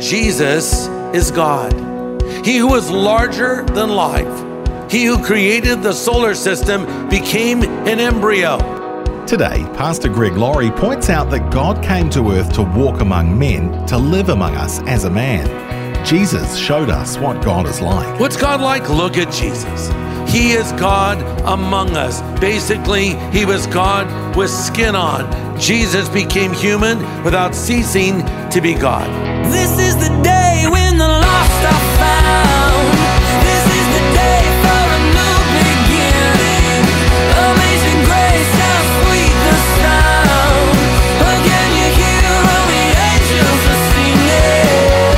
Jesus is God. He who is larger than life. He who created the solar system became an embryo. Today, Pastor Greg Laurie points out that God came to earth to walk among men, to live among us as a man. Jesus showed us what God is like. What's God like? Look at Jesus. He is God among us. Basically, he was God with skin on. Jesus became human without ceasing to be God. This is the day when the lost are found. This is the day for a new beginning. Amazing grace, how sweet the sound. Again, you hear all the angels are singing.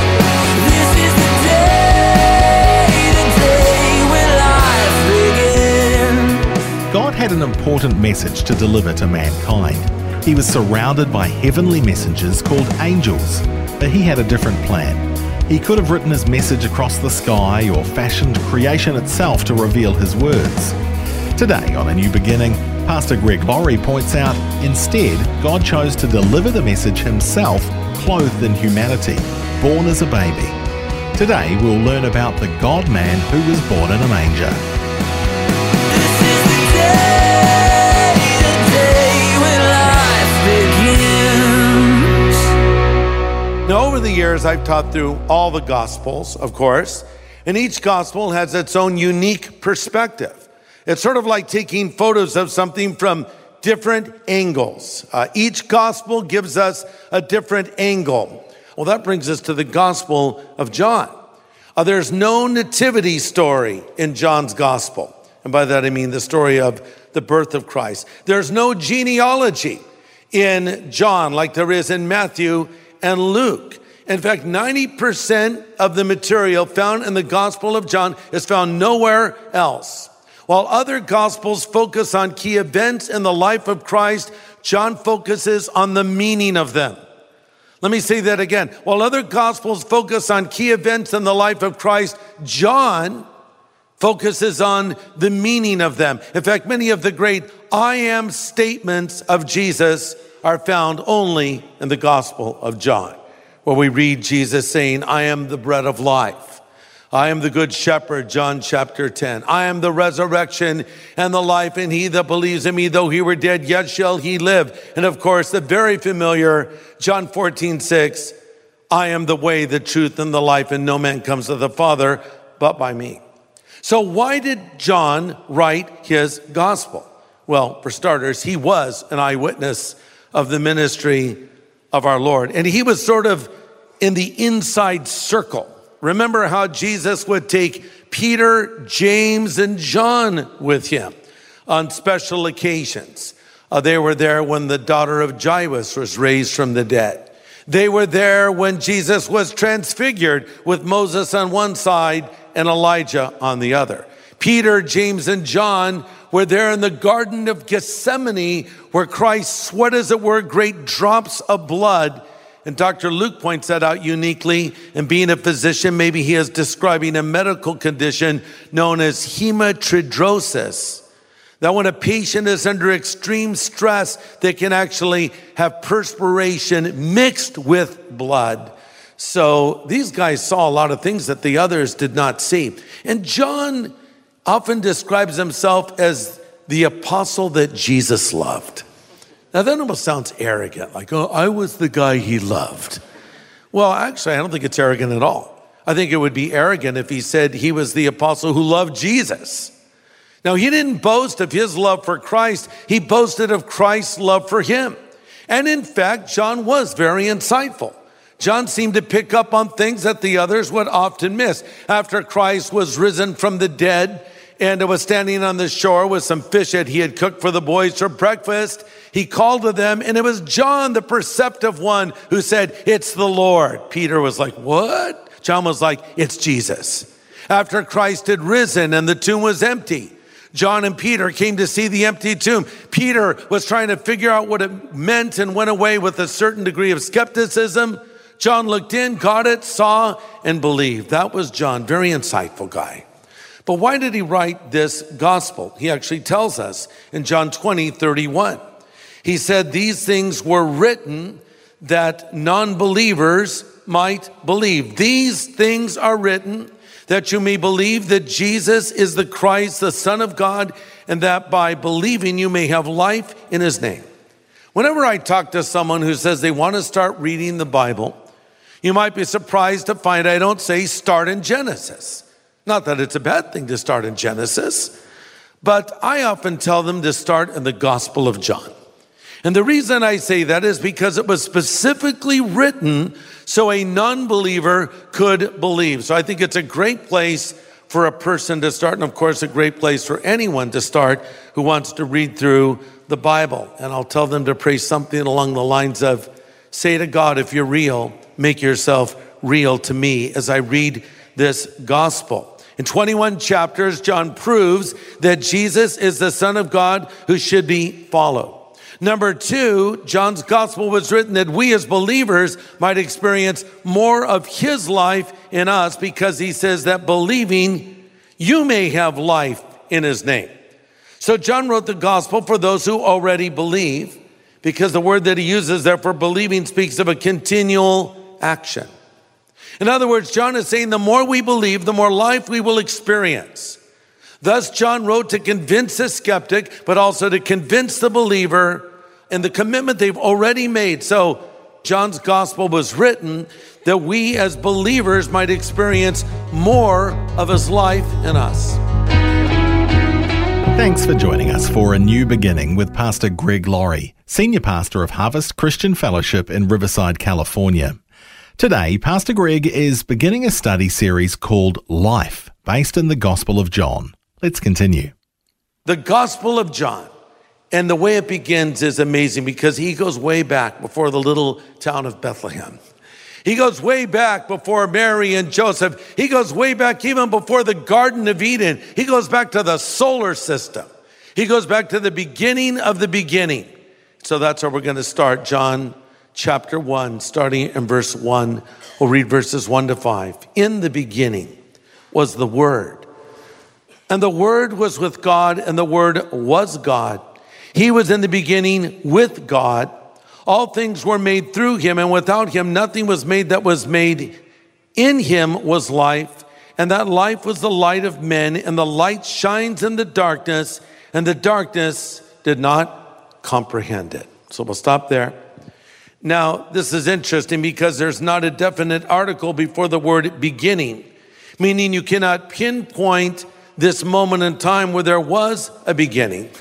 This is the day, the day when life begins. God had an important message to deliver to mankind. He was surrounded by heavenly messengers called angels, but he had a different plan. He could have written his message across the sky or fashioned creation itself to reveal his words. Today, on A New Beginning, Pastor Greg Laurie points out instead, God chose to deliver the message himself, clothed in humanity, born as a baby. Today, we'll learn about the God man who was born in a manger. Over the years, I've taught through all the Gospels, of course, and each Gospel has its own unique perspective. It's sort of like taking photos of something from different angles. Uh, each Gospel gives us a different angle. Well, that brings us to the Gospel of John. Uh, there's no nativity story in John's Gospel. And by that I mean the story of the birth of Christ. There's no genealogy in John like there is in Matthew and Luke. In fact, 90% of the material found in the Gospel of John is found nowhere else. While other Gospels focus on key events in the life of Christ, John focuses on the meaning of them. Let me say that again. While other Gospels focus on key events in the life of Christ, John focuses on the meaning of them. In fact, many of the great I am statements of Jesus are found only in the Gospel of John, where we read Jesus saying, I am the bread of life. I am the good shepherd, John chapter 10. I am the resurrection and the life, and he that believes in me, though he were dead, yet shall he live. And of course, the very familiar John 14, 6, I am the way, the truth, and the life, and no man comes to the Father but by me. So, why did John write his gospel? Well, for starters, he was an eyewitness of the ministry of our Lord, and he was sort of in the inside circle. Remember how Jesus would take Peter, James, and John with him on special occasions. Uh, they were there when the daughter of Jairus was raised from the dead. They were there when Jesus was transfigured with Moses on one side and Elijah on the other. Peter, James, and John were there in the Garden of Gethsemane where Christ sweat, as it were, great drops of blood. And Dr. Luke points that out uniquely. And being a physician, maybe he is describing a medical condition known as hematidrosis. That when a patient is under extreme stress, they can actually have perspiration mixed with blood. So these guys saw a lot of things that the others did not see. And John often describes himself as the apostle that Jesus loved. Now that almost sounds arrogant, like, oh, I was the guy he loved. Well, actually, I don't think it's arrogant at all. I think it would be arrogant if he said he was the apostle who loved Jesus. Now, he didn't boast of his love for Christ, he boasted of Christ's love for him. And in fact, John was very insightful. John seemed to pick up on things that the others would often miss. After Christ was risen from the dead and was standing on the shore with some fish that he had cooked for the boys for breakfast. He called to them, and it was John, the perceptive one, who said, It's the Lord. Peter was like, What? John was like, It's Jesus. After Christ had risen and the tomb was empty, John and Peter came to see the empty tomb. Peter was trying to figure out what it meant and went away with a certain degree of skepticism. John looked in, got it, saw, and believed. That was John, very insightful guy. But why did he write this gospel? He actually tells us in John 20, 31. He said, These things were written that non believers might believe. These things are written that you may believe that Jesus is the Christ, the Son of God, and that by believing you may have life in his name. Whenever I talk to someone who says they want to start reading the Bible, you might be surprised to find I don't say start in Genesis. Not that it's a bad thing to start in Genesis, but I often tell them to start in the Gospel of John. And the reason I say that is because it was specifically written so a non believer could believe. So I think it's a great place for a person to start, and of course, a great place for anyone to start who wants to read through the Bible. And I'll tell them to pray something along the lines of say to God, if you're real, make yourself real to me as I read this gospel. In 21 chapters, John proves that Jesus is the Son of God who should be followed. Number two, John's gospel was written that we as believers might experience more of his life in us because he says that believing you may have life in his name. So John wrote the gospel for those who already believe because the word that he uses there for believing speaks of a continual action. In other words, John is saying the more we believe, the more life we will experience. Thus, John wrote to convince the skeptic, but also to convince the believer and the commitment they've already made. So, John's gospel was written that we as believers might experience more of his life in us. Thanks for joining us for a new beginning with Pastor Greg Laurie, Senior Pastor of Harvest Christian Fellowship in Riverside, California. Today, Pastor Greg is beginning a study series called Life, based in the Gospel of John. Let's continue. The Gospel of John. And the way it begins is amazing because he goes way back before the little town of Bethlehem. He goes way back before Mary and Joseph. He goes way back even before the Garden of Eden. He goes back to the solar system. He goes back to the beginning of the beginning. So that's where we're going to start. John chapter 1, starting in verse 1. We'll read verses 1 to 5. In the beginning was the Word, and the Word was with God, and the Word was God. He was in the beginning with God. All things were made through him, and without him, nothing was made that was made. In him was life, and that life was the light of men, and the light shines in the darkness, and the darkness did not comprehend it. So we'll stop there. Now, this is interesting because there's not a definite article before the word beginning, meaning you cannot pinpoint this moment in time where there was a beginning.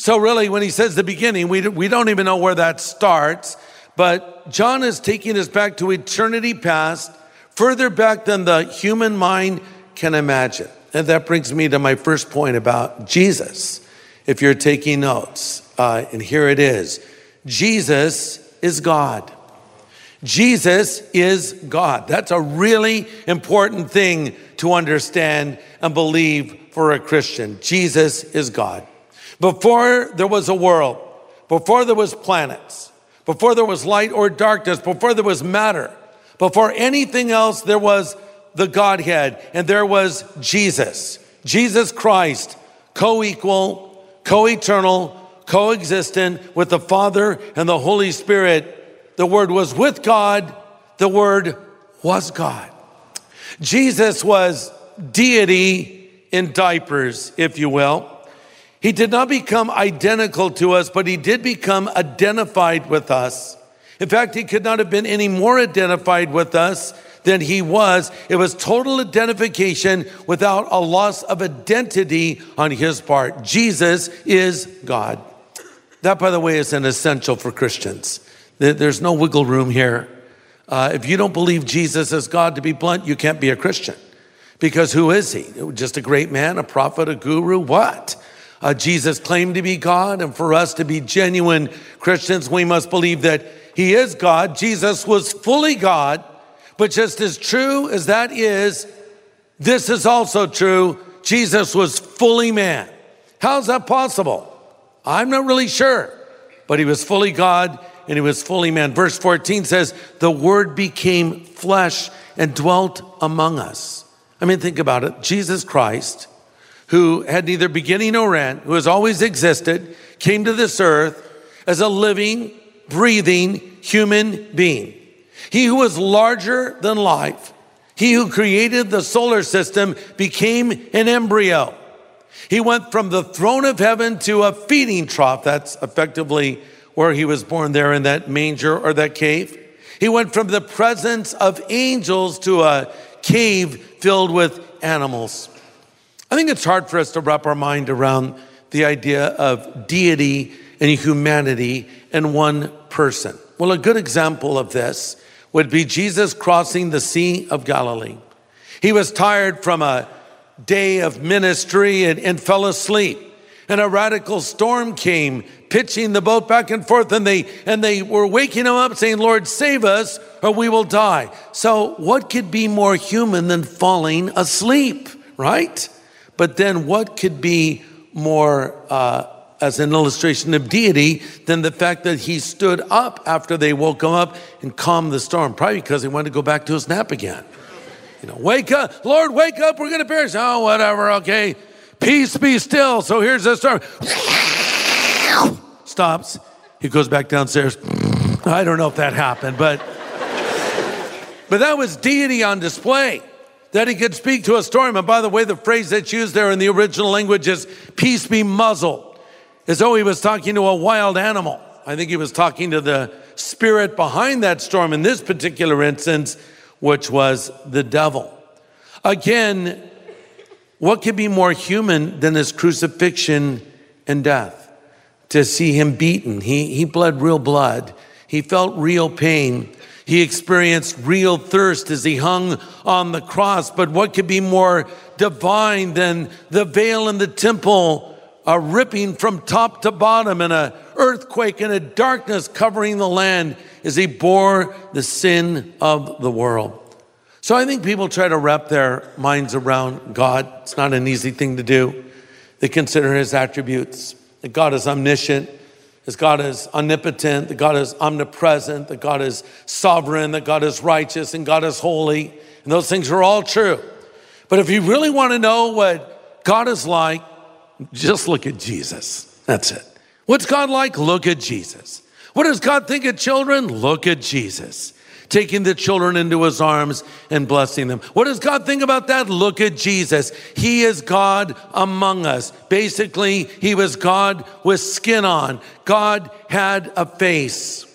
So, really, when he says the beginning, we, we don't even know where that starts. But John is taking us back to eternity past, further back than the human mind can imagine. And that brings me to my first point about Jesus. If you're taking notes, uh, and here it is Jesus is God. Jesus is God. That's a really important thing to understand and believe for a Christian. Jesus is God. Before there was a world, before there was planets, before there was light or darkness, before there was matter, before anything else, there was the Godhead and there was Jesus, Jesus Christ, co equal, co eternal, coexistent with the Father and the Holy Spirit. The Word was with God, the Word was God. Jesus was deity in diapers, if you will. He did not become identical to us, but he did become identified with us. In fact, he could not have been any more identified with us than he was. It was total identification without a loss of identity on his part. Jesus is God. That, by the way, is an essential for Christians. There's no wiggle room here. Uh, if you don't believe Jesus is God, to be blunt, you can't be a Christian Because who is he? Just a great man, a prophet, a guru? What? Uh, Jesus claimed to be God, and for us to be genuine Christians, we must believe that he is God. Jesus was fully God, but just as true as that is, this is also true. Jesus was fully man. How's that possible? I'm not really sure, but he was fully God and he was fully man. Verse 14 says, The word became flesh and dwelt among us. I mean, think about it. Jesus Christ, who had neither beginning nor end, who has always existed, came to this earth as a living, breathing human being. He who was larger than life, he who created the solar system, became an embryo. He went from the throne of heaven to a feeding trough. That's effectively where he was born, there in that manger or that cave. He went from the presence of angels to a cave filled with animals. I think it's hard for us to wrap our mind around the idea of deity and humanity in one person. Well, a good example of this would be Jesus crossing the Sea of Galilee. He was tired from a day of ministry and, and fell asleep. And a radical storm came, pitching the boat back and forth, and they and they were waking him up, saying, Lord, save us, or we will die. So what could be more human than falling asleep, right? But then what could be more uh, as an illustration of deity than the fact that he stood up after they woke him up and calmed the storm, probably because he wanted to go back to his nap again. You know, wake up, Lord, wake up, we're going to perish. Oh, whatever, okay. Peace be still. So here's the storm. Stops. He goes back downstairs. I don't know if that happened, but but that was deity on display. That he could speak to a storm. And by the way, the phrase that's used there in the original language is peace be muzzled, as though he was talking to a wild animal. I think he was talking to the spirit behind that storm in this particular instance, which was the devil. Again, what could be more human than his crucifixion and death? To see him beaten. He, he bled real blood. He felt real pain. He experienced real thirst as he hung on the cross. But what could be more divine than the veil in the temple uh, ripping from top to bottom and a earthquake and a darkness covering the land as he bore the sin of the world? So I think people try to wrap their minds around God. It's not an easy thing to do. They consider his attributes that God is omniscient, that God is omnipotent, that God is omnipresent, that God is sovereign, that God is righteous, and God is holy. And those things are all true. But if you really want to know what God is like, just look at Jesus. That's it. What's God like? Look at Jesus. What does God think of children? Look at Jesus taking the children into his arms and blessing them. What does God think about that? Look at Jesus. He is God among us. Basically, he was God with skin on. God had a face.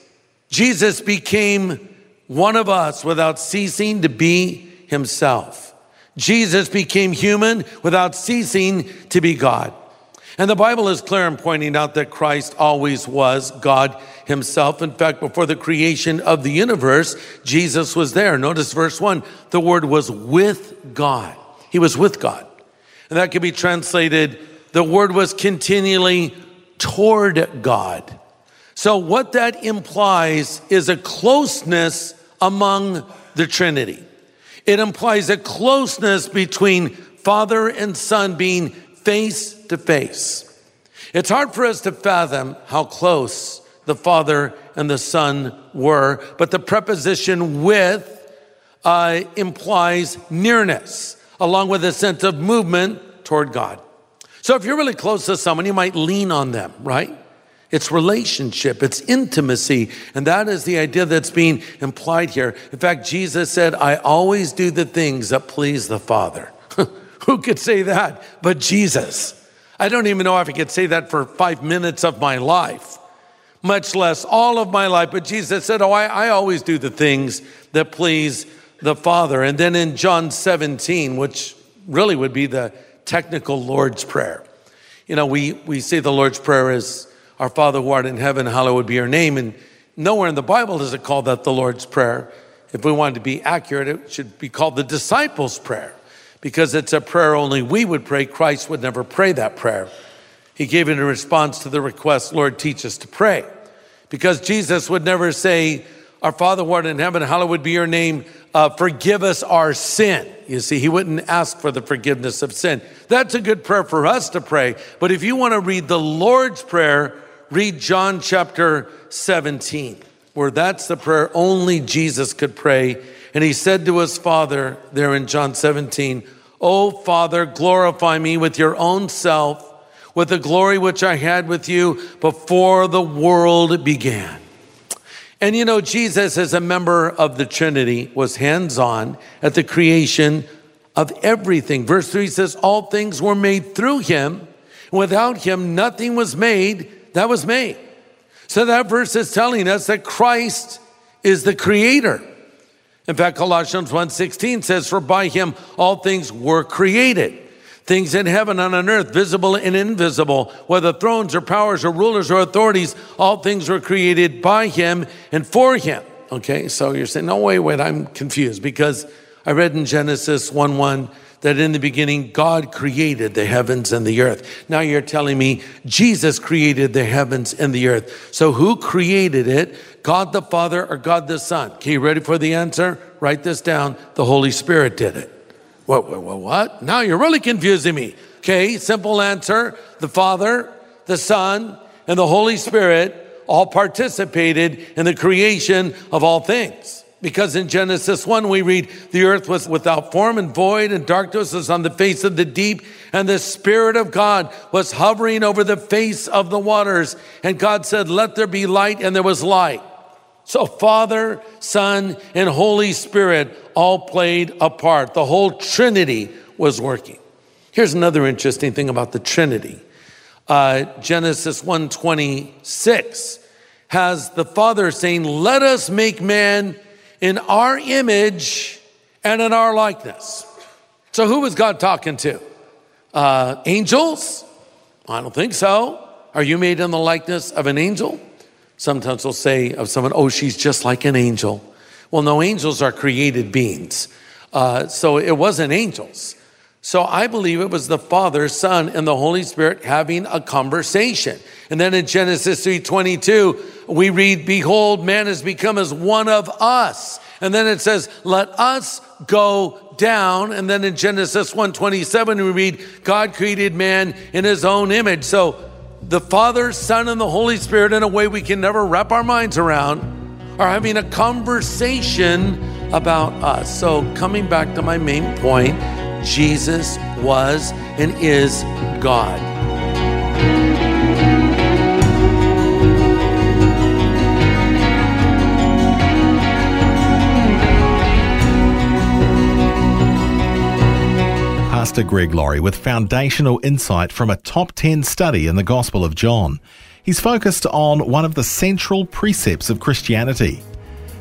Jesus became one of us without ceasing to be himself. Jesus became human without ceasing to be God. And the Bible is clear in pointing out that Christ always was God himself. In fact, before the creation of the universe, Jesus was there. Notice verse one the word was with God. He was with God. And that could be translated the word was continually toward God. So, what that implies is a closeness among the Trinity. It implies a closeness between Father and Son being face to face. It's hard for us to fathom how close the Father and the Son were, but the preposition with uh, implies nearness, along with a sense of movement toward God. So if you're really close to someone, you might lean on them, right? It's relationship, it's intimacy. And that is the idea that's being implied here. In fact, Jesus said, I always do the things that please the Father. Who could say that but Jesus? I don't even know if I could say that for five minutes of my life, much less all of my life. But Jesus said, Oh, I, I always do the things that please the Father. And then in John 17, which really would be the technical Lord's Prayer, you know, we, we say the Lord's Prayer is, Our Father who art in heaven, hallowed be your name. And nowhere in the Bible does it call that the Lord's Prayer. If we wanted to be accurate, it should be called the disciples' prayer because it's a prayer only we would pray. Christ would never pray that prayer. He gave it in response to the request, Lord, teach us to pray. Because Jesus would never say, Our Father who art in heaven, hallowed be your name, uh, forgive us our sin. You see, he wouldn't ask for the forgiveness of sin. That's a good prayer for us to pray. But if you want to read the Lord's Prayer, read John chapter 17, where that's the prayer only Jesus could pray. And he said to his Father there in John 17, Oh, Father, glorify me with your own self with the glory which I had with you before the world began. And you know, Jesus, as a member of the Trinity, was hands on at the creation of everything. Verse 3 says, All things were made through him. Without him, nothing was made that was made. So that verse is telling us that Christ is the creator. In fact, Colossians 1:16 says, For by him all things were created things in heaven and on earth, visible and invisible, whether thrones or powers or rulers or authorities, all things were created by him and for him. Okay, so you're saying, no, wait, wait, I'm confused because I read in Genesis 1 1 that in the beginning God created the heavens and the earth. Now you're telling me Jesus created the heavens and the earth. So who created it? God the Father or God the Son? Okay, you ready for the answer? Write this down. The Holy Spirit did it. What, what, what? Now you're really confusing me. Okay, simple answer. The Father, the Son, and the Holy Spirit all participated in the creation of all things. Because in Genesis 1, we read, the earth was without form and void, and darkness was on the face of the deep, and the Spirit of God was hovering over the face of the waters. And God said, Let there be light, and there was light. So, Father, Son, and Holy Spirit all played a part. The whole Trinity was working. Here's another interesting thing about the Trinity. Uh, Genesis 1:26 has the Father saying, "Let us make man in our image and in our likeness." So, who was God talking to? Uh, angels? I don't think so. Are you made in the likeness of an angel? Sometimes we'll say of someone, oh, she's just like an angel. Well, no, angels are created beings. Uh, so it wasn't angels. So I believe it was the Father, Son, and the Holy Spirit having a conversation. And then in Genesis 3:22, we read, Behold, man has become as one of us. And then it says, Let us go down. And then in Genesis 1:27, we read, God created man in his own image. So the Father, Son, and the Holy Spirit, in a way we can never wrap our minds around, are having a conversation about us. So, coming back to my main point, Jesus was and is God. Pastor Greg Laurie with foundational insight from a top 10 study in the Gospel of John. He's focused on one of the central precepts of Christianity.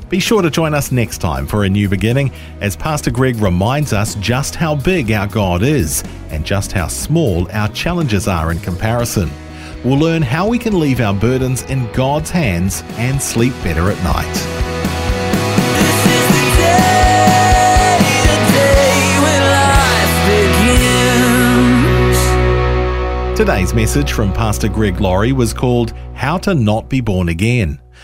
Be sure to join us next time for a new beginning as Pastor Greg reminds us just how big our God is and just how small our challenges are in comparison. We'll learn how we can leave our burdens in God's hands and sleep better at night. This is the day, the day when life begins. Today's message from Pastor Greg Laurie was called How to Not Be Born Again.